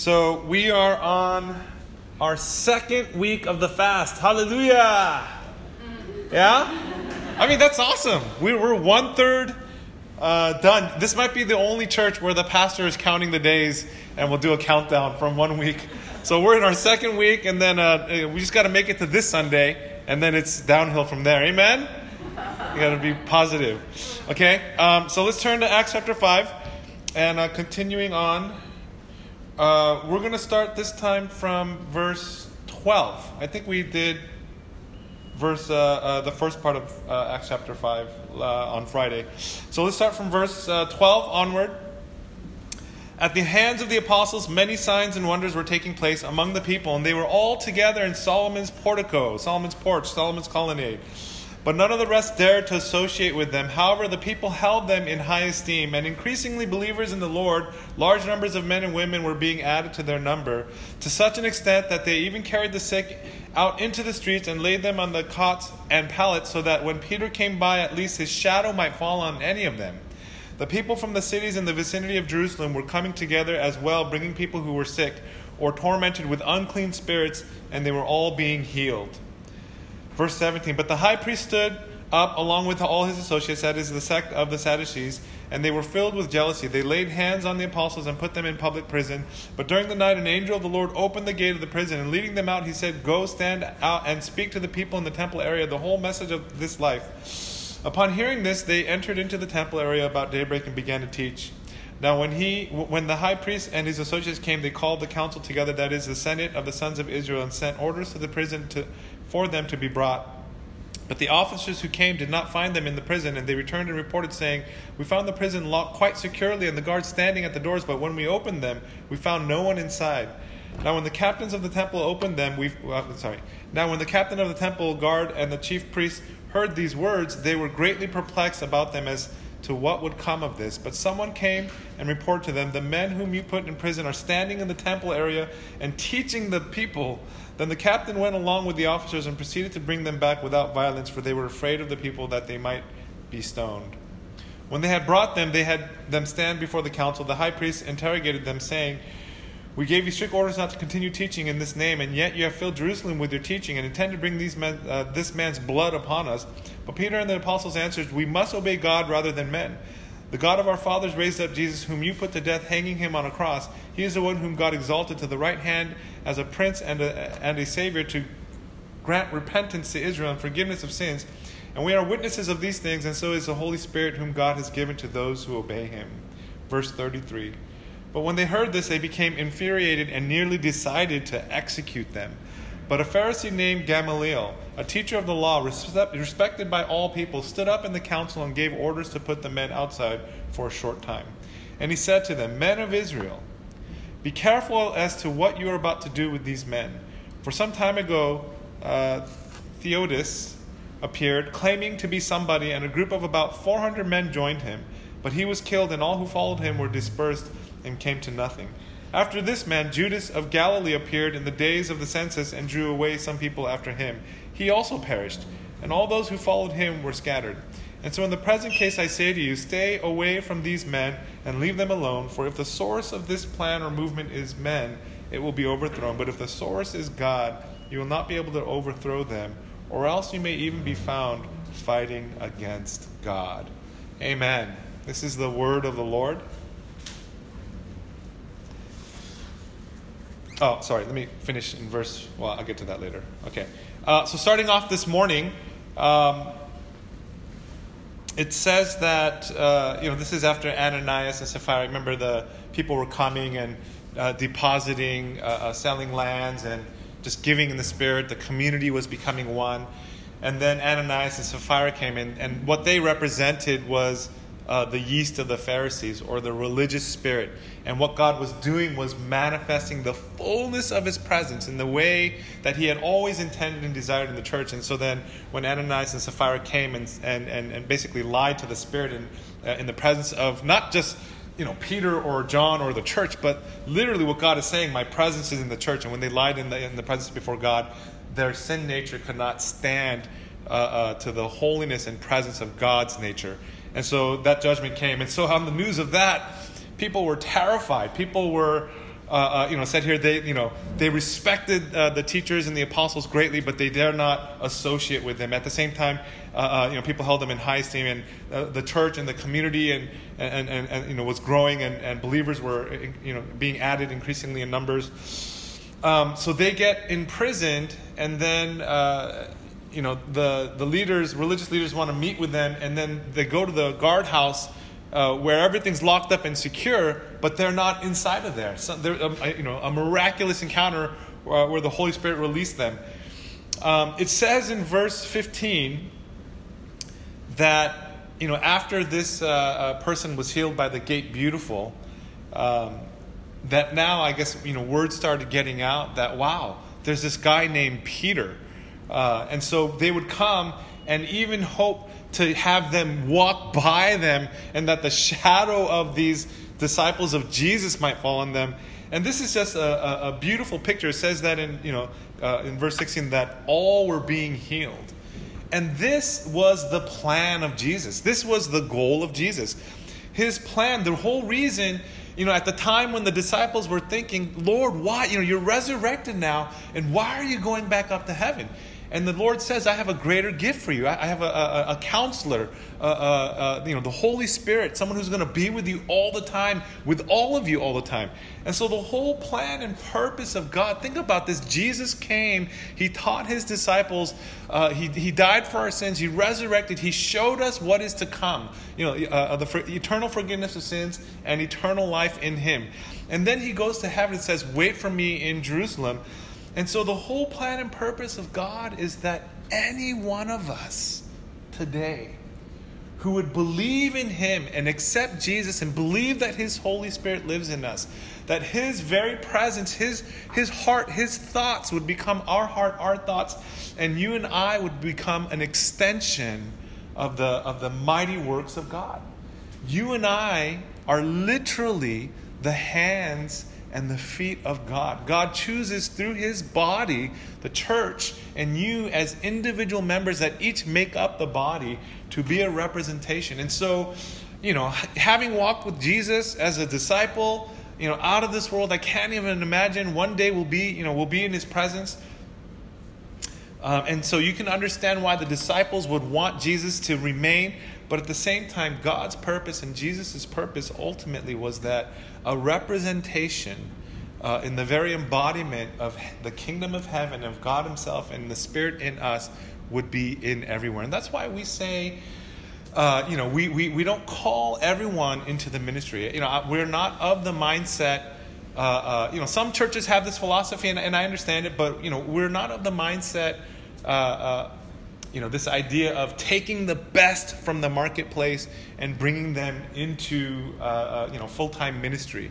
So we are on our second week of the fast. Hallelujah! Yeah? I mean, that's awesome. We, we're one third uh, done. This might be the only church where the pastor is counting the days and we'll do a countdown from one week. So we're in our second week, and then uh, we just got to make it to this Sunday, and then it's downhill from there. Amen? You got to be positive. Okay? Um, so let's turn to Acts chapter 5, and uh, continuing on. Uh, we're going to start this time from verse 12. I think we did verse uh, uh, the first part of uh, Acts chapter 5 uh, on Friday. So let's start from verse uh, 12 onward. At the hands of the apostles, many signs and wonders were taking place among the people, and they were all together in Solomon's portico, Solomon's porch, Solomon's colonnade. But none of the rest dared to associate with them. However, the people held them in high esteem, and increasingly believers in the Lord, large numbers of men and women were being added to their number, to such an extent that they even carried the sick out into the streets and laid them on the cots and pallets, so that when Peter came by, at least his shadow might fall on any of them. The people from the cities in the vicinity of Jerusalem were coming together as well, bringing people who were sick or tormented with unclean spirits, and they were all being healed. Verse 17 But the high priest stood up along with all his associates, that is the sect of the Sadducees, and they were filled with jealousy. They laid hands on the apostles and put them in public prison. But during the night, an angel of the Lord opened the gate of the prison, and leading them out, he said, Go stand out and speak to the people in the temple area the whole message of this life. Upon hearing this, they entered into the temple area about daybreak and began to teach. Now, when he, when the high priest and his associates came, they called the council together, that is, the senate of the sons of Israel, and sent orders to the prison to for them to be brought. But the officers who came did not find them in the prison, and they returned and reported, saying, We found the prison locked quite securely and the guards standing at the doors, but when we opened them, we found no one inside. Now, when the captains of the temple opened them, we uh, sorry. Now, when the captain of the temple guard and the chief priests heard these words, they were greatly perplexed about them as to what would come of this. But someone came and reported to them, The men whom you put in prison are standing in the temple area and teaching the people. Then the captain went along with the officers and proceeded to bring them back without violence, for they were afraid of the people that they might be stoned. When they had brought them, they had them stand before the council. The high priest interrogated them, saying, We gave you strict orders not to continue teaching in this name, and yet you have filled Jerusalem with your teaching and intend to bring men, uh, this man's blood upon us. But Peter and the apostles answered, We must obey God rather than men. The God of our fathers raised up Jesus, whom you put to death, hanging him on a cross. He is the one whom God exalted to the right hand as a prince and a, and a savior to grant repentance to Israel and forgiveness of sins. And we are witnesses of these things, and so is the Holy Spirit, whom God has given to those who obey him. Verse 33. But when they heard this, they became infuriated and nearly decided to execute them. But a Pharisee named Gamaliel, a teacher of the law, respected by all people, stood up in the council and gave orders to put the men outside for a short time. And he said to them, Men of Israel, be careful as to what you are about to do with these men. For some time ago, uh, Theudas appeared, claiming to be somebody, and a group of about 400 men joined him. But he was killed, and all who followed him were dispersed and came to nothing. After this man, Judas of Galilee appeared in the days of the census and drew away some people after him. He also perished, and all those who followed him were scattered. And so, in the present case, I say to you, stay away from these men and leave them alone, for if the source of this plan or movement is men, it will be overthrown. But if the source is God, you will not be able to overthrow them, or else you may even be found fighting against God. Amen. This is the word of the Lord. Oh, sorry. Let me finish in verse. Well, I'll get to that later. Okay. Uh, so, starting off this morning, um, it says that uh, you know this is after Ananias and Sapphira. Remember, the people were coming and uh, depositing, uh, uh, selling lands, and just giving in the spirit. The community was becoming one, and then Ananias and Sapphira came in, and what they represented was uh, the yeast of the Pharisees or the religious spirit. And what God was doing was manifesting the fullness of his presence in the way that he had always intended and desired in the church. And so then, when Ananias and Sapphira came and, and, and, and basically lied to the Spirit in, uh, in the presence of not just you know Peter or John or the church, but literally what God is saying, my presence is in the church. And when they lied in the, in the presence before God, their sin nature could not stand uh, uh, to the holiness and presence of God's nature. And so that judgment came. And so, on the news of that, people were terrified. People were, uh, uh, you know, said here they, you know, they respected uh, the teachers and the apostles greatly, but they dare not associate with them. At the same time, uh, uh, you know, people held them in high esteem, and uh, the church and the community and, and, and, and, you know, was growing, and, and believers were, you know, being added increasingly in numbers. Um, so they get imprisoned, and then, you know, the, the leaders, religious leaders want to meet with them, and then they go to the guardhouse uh, where everything's locked up and secure, but they're not inside of there. So um, you know, a miraculous encounter uh, where the Holy Spirit released them. Um, it says in verse 15 that you know after this uh, uh, person was healed by the gate beautiful, um, that now I guess you know word started getting out that wow, there's this guy named Peter, uh, and so they would come and even hope to have them walk by them and that the shadow of these disciples of Jesus might fall on them. And this is just a, a, a beautiful picture. It says that in, you know, uh, in verse 16 that all were being healed. And this was the plan of Jesus. This was the goal of Jesus. His plan, the whole reason, you know, at the time when the disciples were thinking, Lord, why? You know, you're resurrected now, and why are you going back up to heaven? And the Lord says, I have a greater gift for you. I have a, a, a counselor, uh, uh, uh, you know, the Holy Spirit, someone who's going to be with you all the time, with all of you all the time. And so the whole plan and purpose of God, think about this. Jesus came, He taught His disciples, he, he died for our sins, He resurrected, He showed us what is to come, you know, the for, eternal forgiveness of sins and eternal life in Him. And then He goes to heaven and says, Wait for me in Jerusalem. And so the whole plan and purpose of God is that any one of us today who would believe in Him and accept Jesus and believe that His Holy Spirit lives in us, that His very presence, His, His heart, His thoughts would become our heart, our thoughts, and you and I would become an extension of the, of the mighty works of God. You and I are literally the hands and the feet of God. God chooses through his body, the church, and you as individual members that each make up the body to be a representation. And so, you know, having walked with Jesus as a disciple, you know, out of this world, I can't even imagine one day we'll be, you know, we'll be in his presence. Um, and so you can understand why the disciples would want Jesus to remain, but at the same time, God's purpose and Jesus' purpose ultimately was that a representation uh, in the very embodiment of the kingdom of heaven, of God Himself and the Spirit in us, would be in everywhere. And that's why we say, uh, you know, we, we, we don't call everyone into the ministry. You know, we're not of the mindset. Uh, uh, you know, some churches have this philosophy, and, and, I understand it, but you know, we're not of the mindset. Uh, uh, you know, this idea of taking the best from the marketplace and bringing them into, uh, uh, you know, full-time ministry.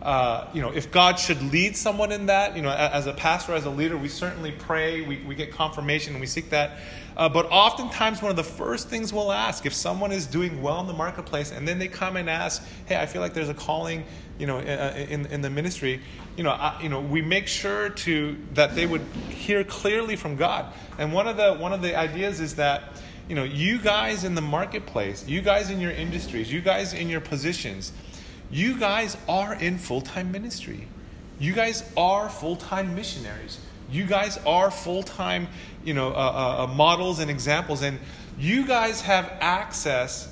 Uh, you know, if God should lead someone in that, you know, as a pastor, as a leader, we certainly pray, we, we get confirmation, and we seek that. Uh, but oftentimes, one of the first things we'll ask if someone is doing well in the marketplace, and then they come and ask, "Hey, I feel like there's a calling, you know, in, in the ministry," you know, I, you know, we make sure to that they would hear clearly from God. And one of the one of the ideas is that you know, you guys in the marketplace, you guys in your industries, you guys in your positions, you guys are in full-time ministry. You guys are full-time missionaries. You guys are full-time, you know, uh, uh, uh models and examples, and you guys have access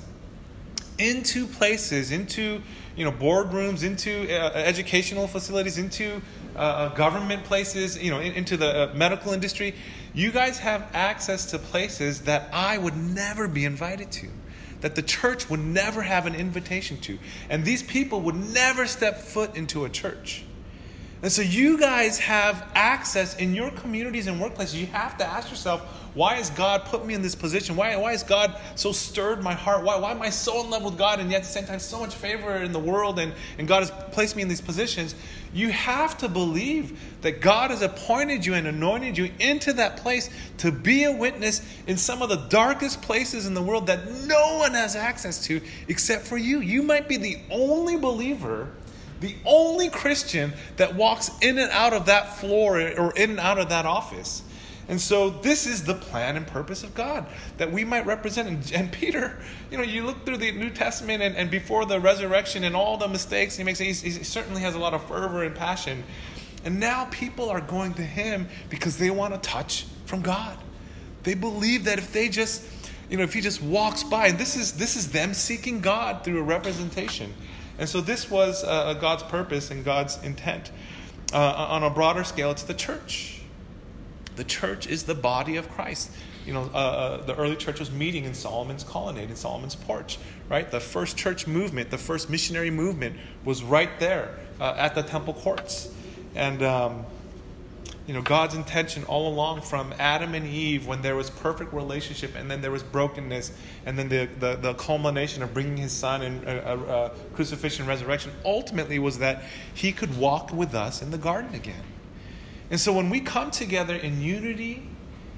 into places, into you know, boardrooms, into uh, educational facilities, into uh, uh, government places, you know, in, into the uh, medical industry. You guys have access to places that I would never be invited to, that the church would never have an invitation to. And these people would never step foot into a church. And so you guys have access in your communities and workplaces. You have to ask yourself, why has God put me in this position? Why, why has God so stirred my heart? Why, why am I so in love with God and yet at the same time so much favor in the world and, and God has placed me in these positions? You have to believe that God has appointed you and anointed you into that place to be a witness in some of the darkest places in the world that no one has access to except for you. You might be the only believer the only Christian that walks in and out of that floor or in and out of that office. And so this is the plan and purpose of God that we might represent. And, and Peter, you know, you look through the New Testament and, and before the resurrection and all the mistakes he makes, he certainly has a lot of fervor and passion. And now people are going to him because they want a touch from God. They believe that if they just, you know, if he just walks by, and this is this is them seeking God through a representation. And so this was uh, God's purpose and God's intent. Uh, on a broader scale, it's the church. The church is the body of Christ. You know, uh, uh, the early church was meeting in Solomon's colonnade, in Solomon's porch, right? The first church movement, the first missionary movement was right there uh, at the temple courts. And, um, you know, God's intention all along from Adam and Eve when there was perfect relationship and then there was brokenness and then the, the, the culmination of bringing his son and uh, uh, uh crucifixion and resurrection ultimately was that he could walk with us in the garden again. And so when we come together in unity,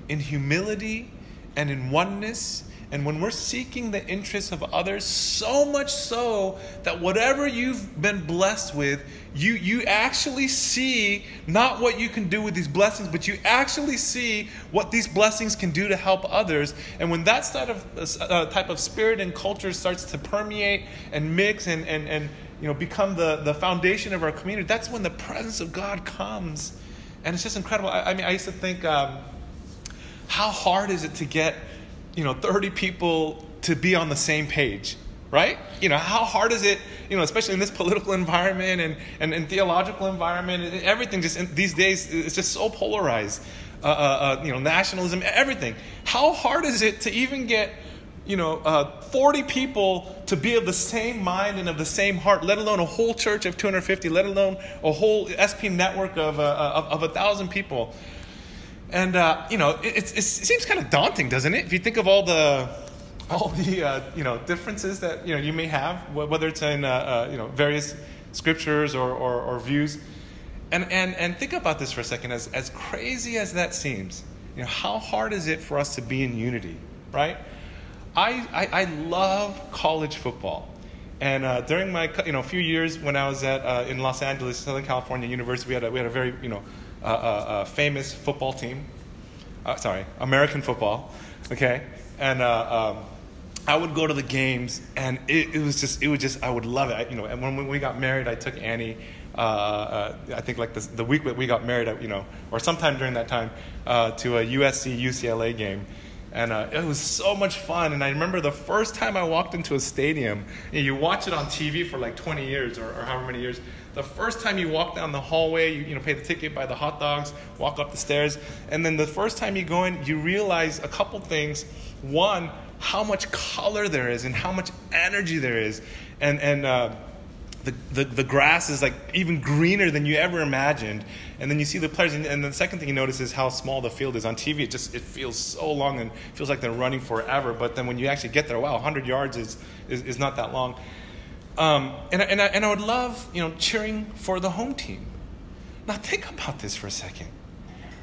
in humility, and in oneness, and when we're seeking the interests of others, so much so that whatever you've been blessed with, you, you actually see not what you can do with these blessings, but you actually see what these blessings can do to help others. And when that of, uh, type of spirit and culture starts to permeate and mix and, and, and you know, become the, the foundation of our community, that's when the presence of God comes and it's just incredible. I, I mean, I used to think, um, how hard is it to get, you know, 30 people to be on the same page, right? You know, how hard is it, you know, especially in this political environment and, and, and theological environment, and everything just in, these days, it's just so polarized. Uh, uh, uh, you know, nationalism, everything. How hard is it to even get you know, uh, 40 people to be of the same mind and of the same heart, let alone a whole church of 250, let alone a whole SP network of, uh, of, of, a thousand people. And, uh, you know, it, it, it, seems kind of daunting, doesn't it? If you think of all the, all the, uh, you know, differences that, you know, you may have, whether it's in, uh, uh, you know, various scriptures or, or, or, views. And, and, and think about this for a second. As, as crazy as that seems, you know, how hard is it for us to be in unity, right? I, I, I love college football. And uh, during my you know few years when I was at uh, in Los Angeles, Southern California University, we had a, we had a very you know uh, uh, uh famous football team. Uh, sorry, American football. Okay, and um, I would go to the games, and it, it, was just it was just I would love it. I, you know, and when, we got married, I took Annie. I think like the, the week that we got married, you know, or sometime during that time, to a USC UCLA game and uh, it was so much fun. And I remember the first time I walked into a stadium, you, know, you watch it on TV for like 20 years or, or, however many years. The first time you walk down the hallway, you, you know, pay the ticket, buy the hot dogs, walk up the stairs. And then the first time you go in, you realize a couple things. One, how much color there is and how much energy there is. And, and, uh, the, the, the grass is like even greener than you ever imagined. And then you see the players, and, and the second thing you notice is how small the field is. On TV, it just it feels so long and feels like they're running forever. But then when you actually get there, wow, 100 yards is, is, is not that long. Um, and, and, I, and I would love, you know, cheering for the home team. Now think about this for a second.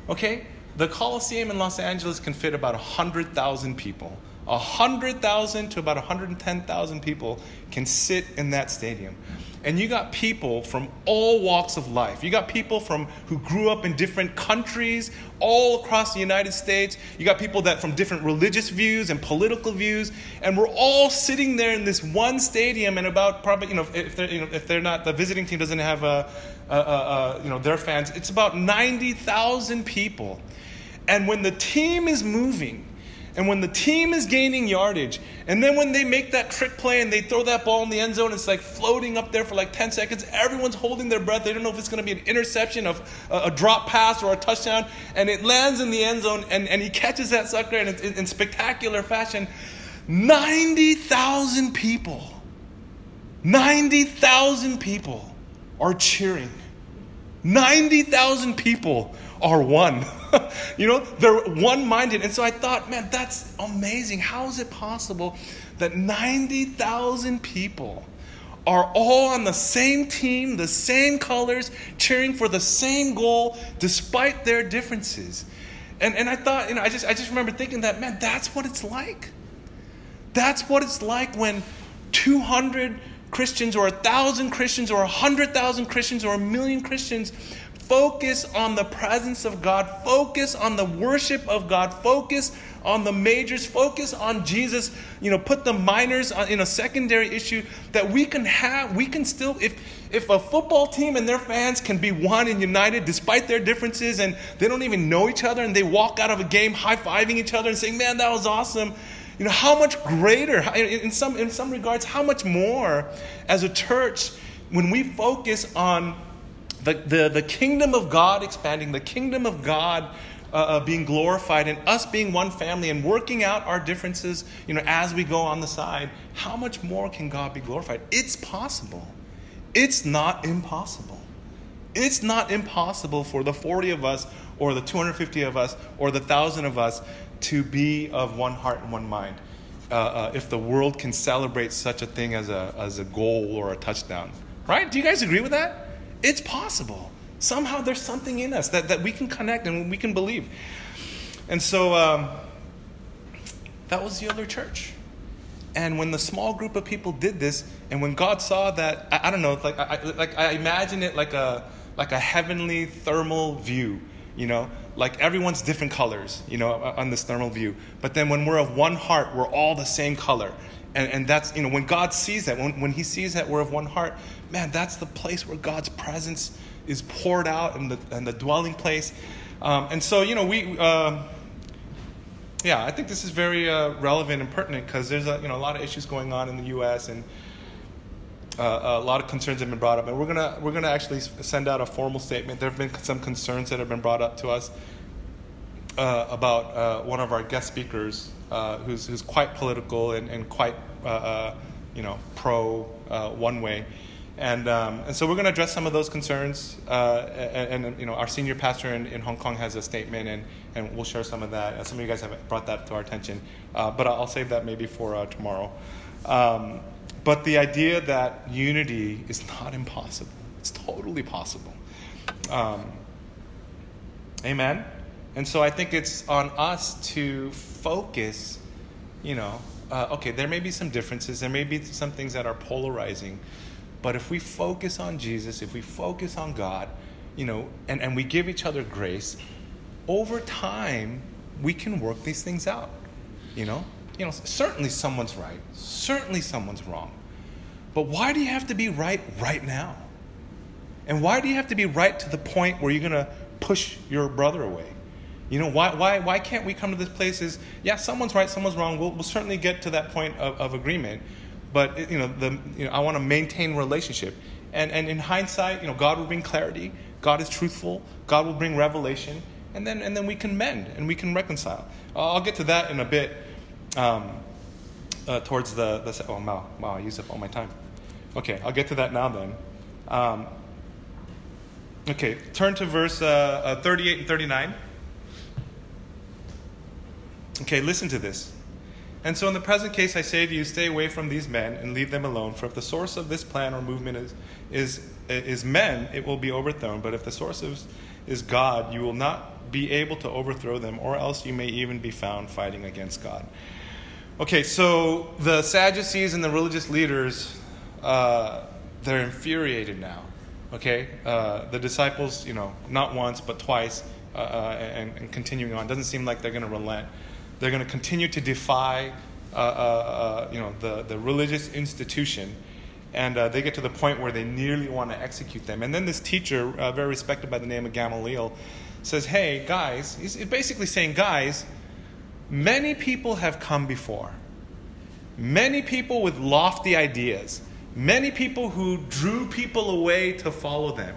Okay? The Coliseum in Los Angeles can fit about 100,000 people. 100,000 to about 110,000 people can sit in that stadium and you got people from all walks of life. You got people from who grew up in different countries all across the United States. You got people that from different religious views and political views, and we're all sitting there in this one stadium. And about probably you know if they're you know if they're not the visiting team doesn't have a, a, a, a you know their fans, it's about ninety thousand people. And when the team is moving and when the team is gaining yardage, and then when they make that trick play and they throw that ball in the end zone, it's like floating up there for like 10 seconds. Everyone's holding their breath. They don't know if it's going to be an interception, of a, a, drop pass, or a touchdown. And it lands in the end zone, and, and he catches that sucker in, in, in spectacular fashion. 90,000 people, 90,000 people are cheering. 90,000 people are one. you know, they're one minded. And so I thought, man, that's amazing. How is it possible that 90,000 people are all on the same team, the same colors, cheering for the same goal despite their differences? And, and I thought, you know, I just, I just remember thinking that, man, that's what it's like. That's what it's like when 200 Christians or a thousand Christians or a hundred thousand Christians or a million Christians Focus on the presence of God. Focus on the worship of God. Focus on the majors. Focus on Jesus. You know, put the minors on, in a secondary issue that we can have. We can still, if if a football team and their fans can be one and united despite their differences, and they don't even know each other, and they walk out of a game high fiving each other and saying, "Man, that was awesome." You know, how much greater, in some, in some regards, how much more as a church when we focus on the, the, the kingdom of God expanding, the kingdom of God uh, uh, being glorified, and us being one family and working out our differences, you know, as we go on the side, how much more can God be glorified? It's possible. It's not impossible. It's not impossible for the 40 of us, or the 250 of us, or the 1,000 of us to be of one heart and one mind. Uh, uh, if the world can celebrate such a thing as a, as a goal or a touchdown. Right? Do you guys agree with that? It's possible. Somehow there's something in us that, that we can connect and we can believe. And so um, that was the other church. And when the small group of people did this, and when God saw that, I, I don't know, like I, like I imagine it like a like a heavenly thermal view, you know, like everyone's different colors, you know, on this thermal view. But then when we're of one heart, we're all the same color. And, and that's, you know, when God sees that, when, when He sees that we're of one heart, man, that's the place where God's presence is poured out and the, and the dwelling place. Um, and so, you know, we, um, yeah, I think this is very uh, relevant and pertinent because there's a, you know, a lot of issues going on in the U.S. and uh, a lot of concerns have been brought up, and we're gonna we're gonna actually send out a formal statement. There have been some concerns that have been brought up to us uh, about uh, one of our guest speakers, uh, who's who's quite political and, and quite uh, uh, you know pro one way, and um, and so we're gonna address some of those concerns. And, and, you know our senior pastor in, in Hong Kong has a statement, and and we'll share some of that. Some of you guys have brought that to our attention, but I'll save that maybe for tomorrow. Um, but the idea that unity is not impossible, it's totally possible. Um, amen? And so I think it's on us to focus, you know, uh, okay, there may be some differences, there may be some things that are polarizing, but if we focus on Jesus, if we focus on God, you know, and, and we give each other grace, over time, we can work these things out, you know? you know, certainly someone's right, certainly someone's wrong. But why do you have to be right right now? And why do you have to be right to the point where you're going to push your brother away? You know, why, why, why can't we come to this place is, yeah, someone's right, someone's wrong. We'll, we'll certainly get to that point of, of agreement. But, you know, the, you know, I want to maintain relationship. And, and in hindsight, you know, God will bring clarity. God is truthful. God will bring revelation. And then, and then we can mend and we can reconcile. I'll get to that in a bit um, uh, towards the, the oh wow wow I used up all my time. Okay, I'll get to that now then. Um, okay, turn to verse uh, uh, 38 and 39. Okay, listen to this. And so, in the present case, I say to you, stay away from these men and leave them alone. For if the source of this plan or movement is, is, is men, it will be overthrown. But if the source is, is God, you will not be able to overthrow them, or else you may even be found fighting against God. Okay, so the Sadducees and the religious leaders, uh, they're infuriated now. Okay, uh, the disciples, you know, not once but twice, uh, uh and, and, continuing on. Doesn't seem like they're going to relent. They're going to continue to defy, uh, uh, you know, the the religious institution, and they get to the point where they nearly want to execute them. And then this teacher, very respected by the name of Gamaliel, says, "Hey, guys," he's basically saying, "Guys." Many people have come before. Many people with lofty ideas. Many people who drew people away to follow them,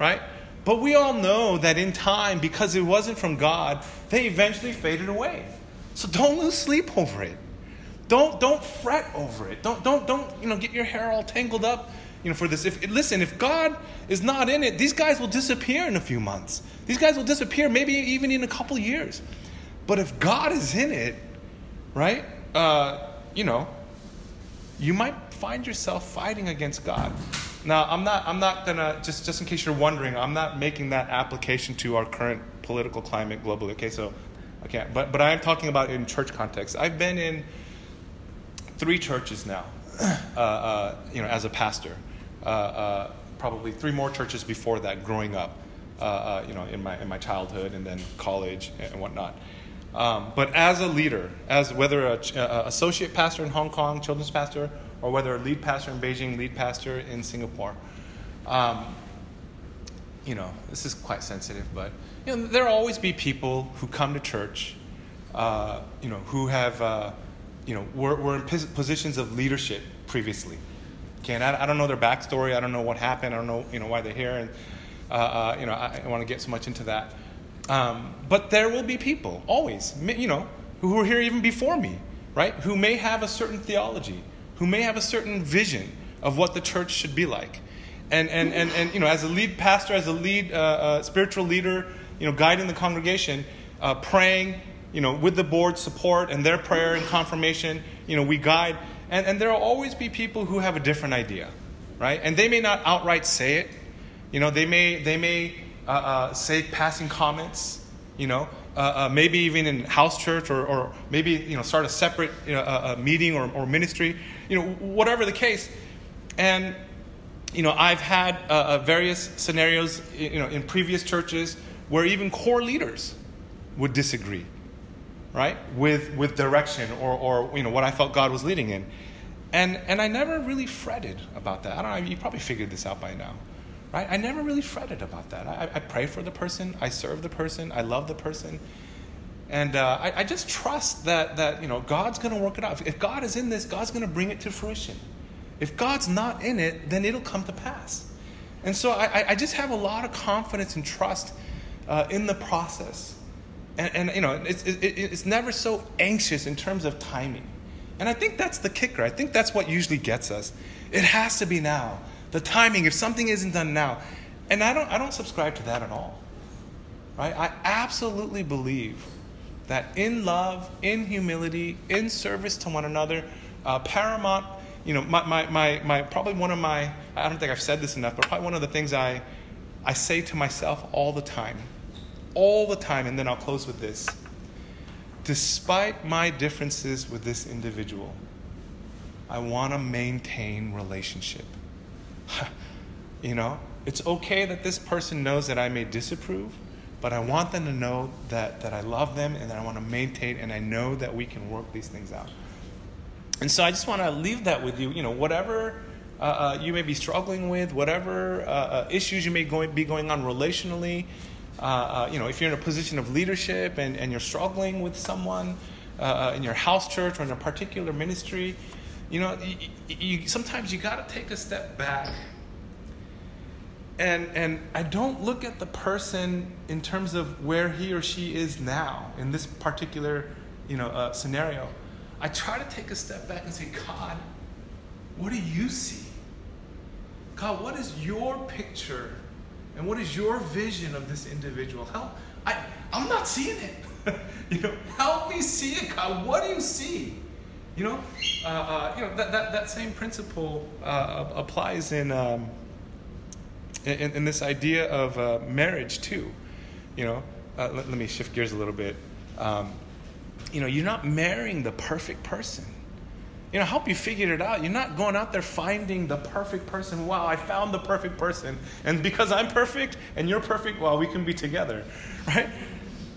right? But we all know that in time, because it wasn't from God, they eventually faded away. So don't lose sleep over it. Don't, don't fret over it. Don't, don't, don't you know, get your hair all tangled up you know, for this. If, listen, if God is not in it, these guys will disappear in a few months. These guys will disappear maybe even in a couple years. But if God is in it, right, uh, you know, you might find yourself fighting against God. Now, I'm not, I'm not gonna, just, just in case you're wondering, I'm not making that application to our current political climate globally, okay? So, I can't, but, but I am talking about in church context. I've been in three churches now, uh, uh, you know, as a pastor. Uh, uh, probably three more churches before that growing up. uh, uh, you know, in my, in my childhood and then college and whatnot. Um, but as a leader, as whether a, a, associate pastor in Hong Kong, children's pastor, or whether a lead pastor in Beijing, lead pastor in Singapore, um, you know, this is quite sensitive, but you know, there'll always be people who come to church, uh, you know, who have, uh, you know, were, were in positions of leadership previously. Okay, and I, I, don't know their backstory. I don't know what happened. I don't know, you know, why they're here, and uh, uh you know, I, I want to get so much into that. Um, but there will be people, always, you know, who were here even before me, right? Who may have a certain theology, who may have a certain vision of what the church should be like. And, and, and, and you know, as a lead pastor, as a lead uh, uh, spiritual leader, you know, guiding the congregation, uh, praying, you know, with the board's support and their prayer and confirmation, you know, we guide. And, and there will always be people who have a different idea, right? And they may not outright say it. You know, they may, they may uh, uh, say passing comments, you know, uh, uh, maybe even in house church or, or maybe, you know, start a separate you know, meeting or, or ministry, you know, whatever the case. And, you know, I've had uh, various scenarios, you know, in previous churches where even core leaders would disagree, right, with, with direction or, or, you know, what I felt God was leading in. And, and I never really fretted about that. I don't know, you probably figured this out by now. Right? I never really fretted about that. I, I pray for the person, I serve the person, I love the person. And uh, I, I, just trust that, that you know, God's going to work it out. If God is in this, God's going to bring it to fruition. If God's not in it, then it'll come to pass. And so I, I just have a lot of confidence and trust uh, in the process. And, and you know, it's, it, it's never so anxious in terms of timing. And I think that's the kicker. I think that's what usually gets us. It has to be now the timing, if something isn't done now. And I don't, I don't subscribe to that at all. Right? I absolutely believe that in love, in humility, in service to one another, uh, paramount, you know, my, my, my, my, probably one of my, I don't think I've said this enough, but probably one of the things I, I say to myself all the time, all the time, and then I'll close with this. Despite my differences with this individual, I want to maintain relationship. you know, it's okay that this person knows that I may disapprove, but I want them to know that, that I love them and that I want to maintain and I know that we can work these things out. And so I just want to leave that with you. You know, whatever uh, uh, you may be struggling with, whatever uh, uh issues you may be going on relationally, uh, you know, if you're in a position of leadership and, and you're struggling with someone in your house church or in a particular ministry, you know, you, you, sometimes you got to take a step back. And, and I don't look at the person in terms of where he or she is now in this particular you know, uh, scenario. I try to take a step back and say, God, what do you see? God, what is your picture and what is your vision of this individual? Help! I, I'm not seeing it. you know, help me see it, God. What do you see? You know, uh, uh, you know that, that, that same principle uh, applies in, um, in, in this idea of uh, marriage too. You know, uh, let, let, me shift gears a little bit. Um, you know, you're not marrying the perfect person. You know, help you figure it out. You're not going out there finding the perfect person. Wow, I found the perfect person. And because I'm perfect and you're perfect, well, we can be together. Right?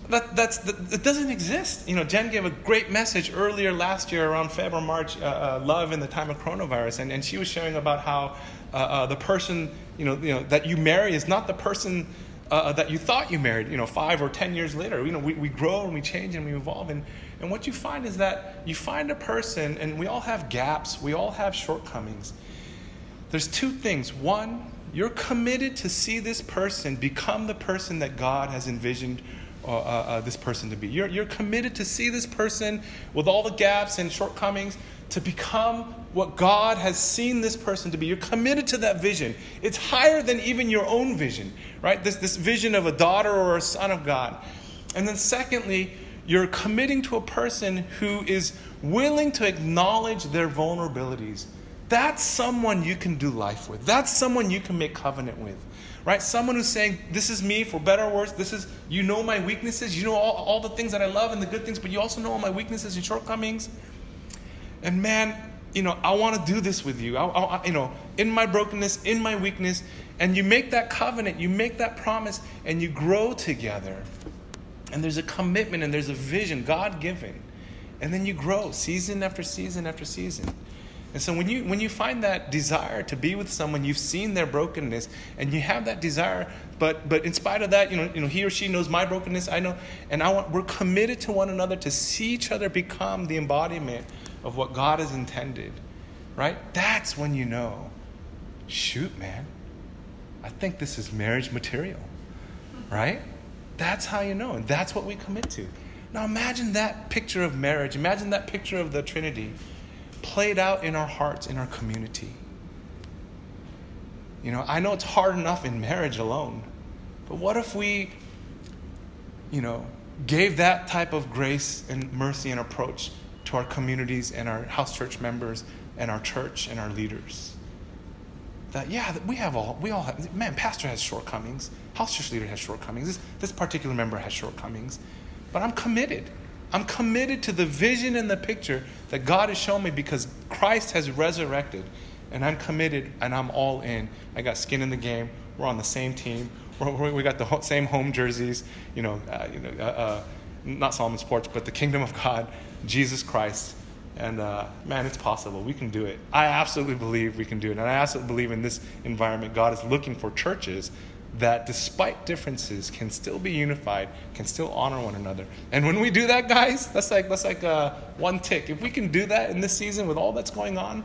That, that's, that, that doesn't exist. You know, Jen gave a great message earlier last year around February, March, uh, uh, love in the time of coronavirus. And, and she was sharing about how uh, uh the person, you know, you know, that you marry is not the person uh, uh, that you thought you married, you know, five or ten years later. You know, we, we grow and we change and we evolve. And, and what you find is that you find a person, and we all have gaps, we all have shortcomings. There's two things. One, you're committed to see this person become the person that God has envisioned uh, uh, uh, this person to be. You're, you're committed to see this person with all the gaps and shortcomings to become what God has seen this person to be. You're committed to that vision. It's higher than even your own vision, right? This, this vision of a daughter or a son of God. And then, secondly, you're committing to a person who is willing to acknowledge their vulnerabilities. That's someone you can do life with. That's someone you can make covenant with right? Someone who's saying, This is me for better or worse. This is, you know my weaknesses. You know all, all the things that I love and the good things, but you also know all my weaknesses and shortcomings. And man, you know, I want to do this with you. I, I, you know, in my brokenness, in my weakness, and you make that covenant, you make that promise, and you grow together. And there's a commitment and there's a vision, God given. And then you grow season after season after season. And so when you when you find that desire to be with someone, you've seen their brokenness, and you have that desire, but but in spite of that, you know, you know, he or she knows my brokenness, I know, and I want we're committed to one another to see each other become the embodiment of what God has intended. Right? That's when you know, shoot, man, I think this is marriage material. Right? That's how you know, and that's what we commit to. Now imagine that picture of marriage, imagine that picture of the Trinity played out in our hearts, in our community. You know, I know it's hard enough in marriage alone, but what if we, you know, gave that type of grace and mercy and approach to our communities and our house church members and our church and our leaders? That, yeah, we have all, we all have, man, pastor has shortcomings, house church leader has shortcomings, this, this particular member has shortcomings, but I'm committed I'm committed to the vision and the picture that God has shown me because Christ has resurrected. And I'm committed and I'm all in. I got skin in the game. We're on the same team. We're, we got the same home jerseys. You know, uh, you know uh, uh, not Solomon's Porch, but the kingdom of God, Jesus Christ. And uh, man, it's possible. We can do it. I absolutely believe we can do it. And I absolutely believe in this environment, God is looking for churches that despite differences can still be unified, can still honor one another. And when we do that, guys, that's like that's like uh, one tick. If we can do that in this season with all that's going on,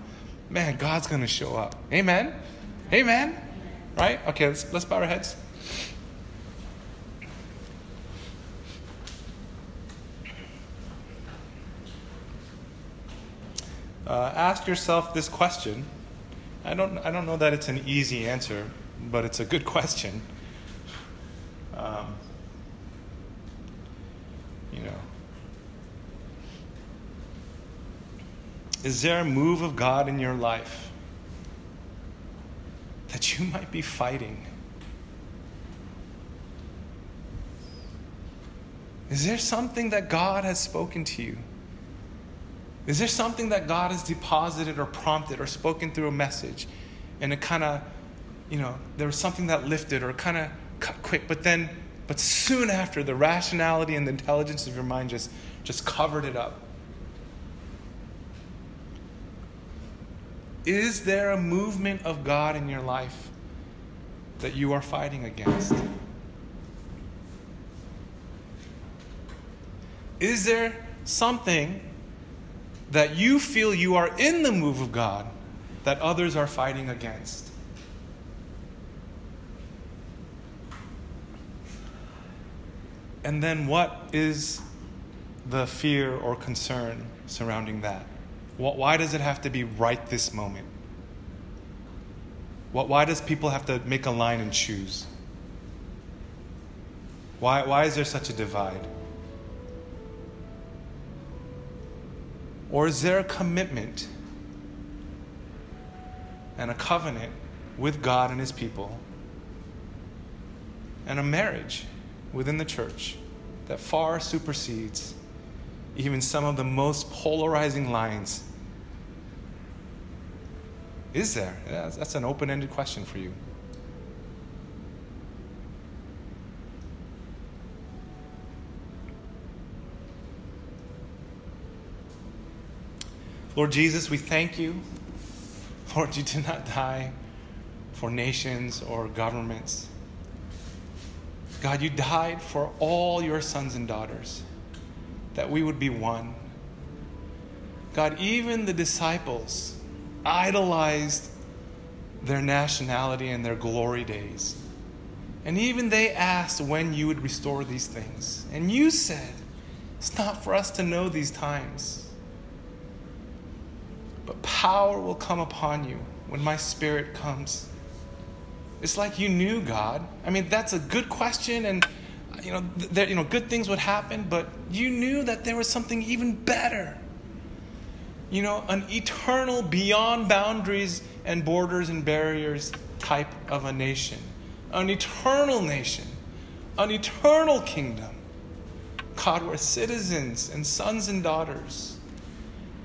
man, God's to show up. Amen. Amen. Right? Okay, let's let's bow our heads. Uh, ask yourself this question. I don't, I don't know that it's an easy answer, but it's a good question. Um, you know, is there a move of God in your life that you might be fighting? Is there something that God has spoken to you? Is there something that God has deposited or prompted or spoken through a message and it kind of you know, there was something that lifted or kind of cut quick, but then, but soon after, the rationality and the intelligence of your mind just, just covered it up. Is there a movement of God in your life that you are fighting against? Is there something that you feel you are in the move of God that others are fighting against? And then what is the fear or concern surrounding that? Why does it have to be right this moment? Why does people have to make a line and choose? Why, why is there such a divide? Or is there a commitment and a covenant with God and His people and a marriage within the church that far supersedes even some of the most polarizing lines? Is there? That's an open ended question for you. Lord Jesus, we thank you. Lord, you did not die for nations or governments. God, you died for all your sons and daughters, that we would be one. God, even the disciples idolized their nationality and their glory days. And even they asked when you would restore these things. And you said, It's not for us to know these times. But power will come upon you when my spirit comes. It's like you knew God. I mean, that's a good question, and you know, you know, good things would happen, but you knew that there was something even better. You know, an eternal, beyond boundaries and borders and barriers type of a nation, an eternal nation, an eternal kingdom. God, we're citizens and sons and daughters.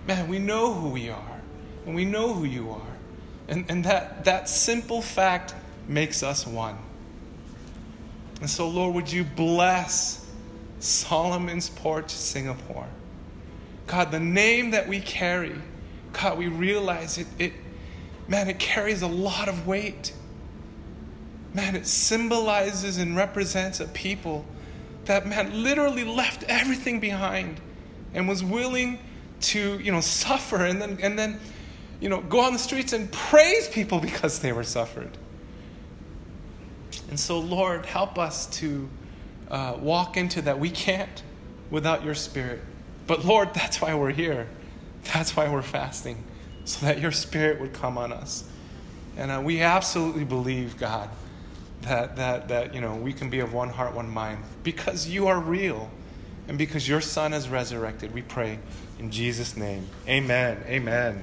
Man, we know who we are. and we know who you are. And, and that, that simple fact makes us one. And so, Lord, would you bless Solomon's Porch, Singapore? God, the name that we carry, God, we realize it, it man, it carries a lot of weight. Man, it symbolizes and represents a people that, man, literally left everything behind and was willing to, you know, suffer and then, and then, you know, go on the streets and praise people because they were suffered. And so, Lord, help us to uh, walk into that. We can't without your Spirit. But, Lord, that's why we're here. That's why we're fasting, so that your Spirit would come on us. And uh, we absolutely believe, God, that, that, that you know, we can be of one heart, one mind, because you are real and because your Son is resurrected. We pray in Jesus' name. Amen. Amen.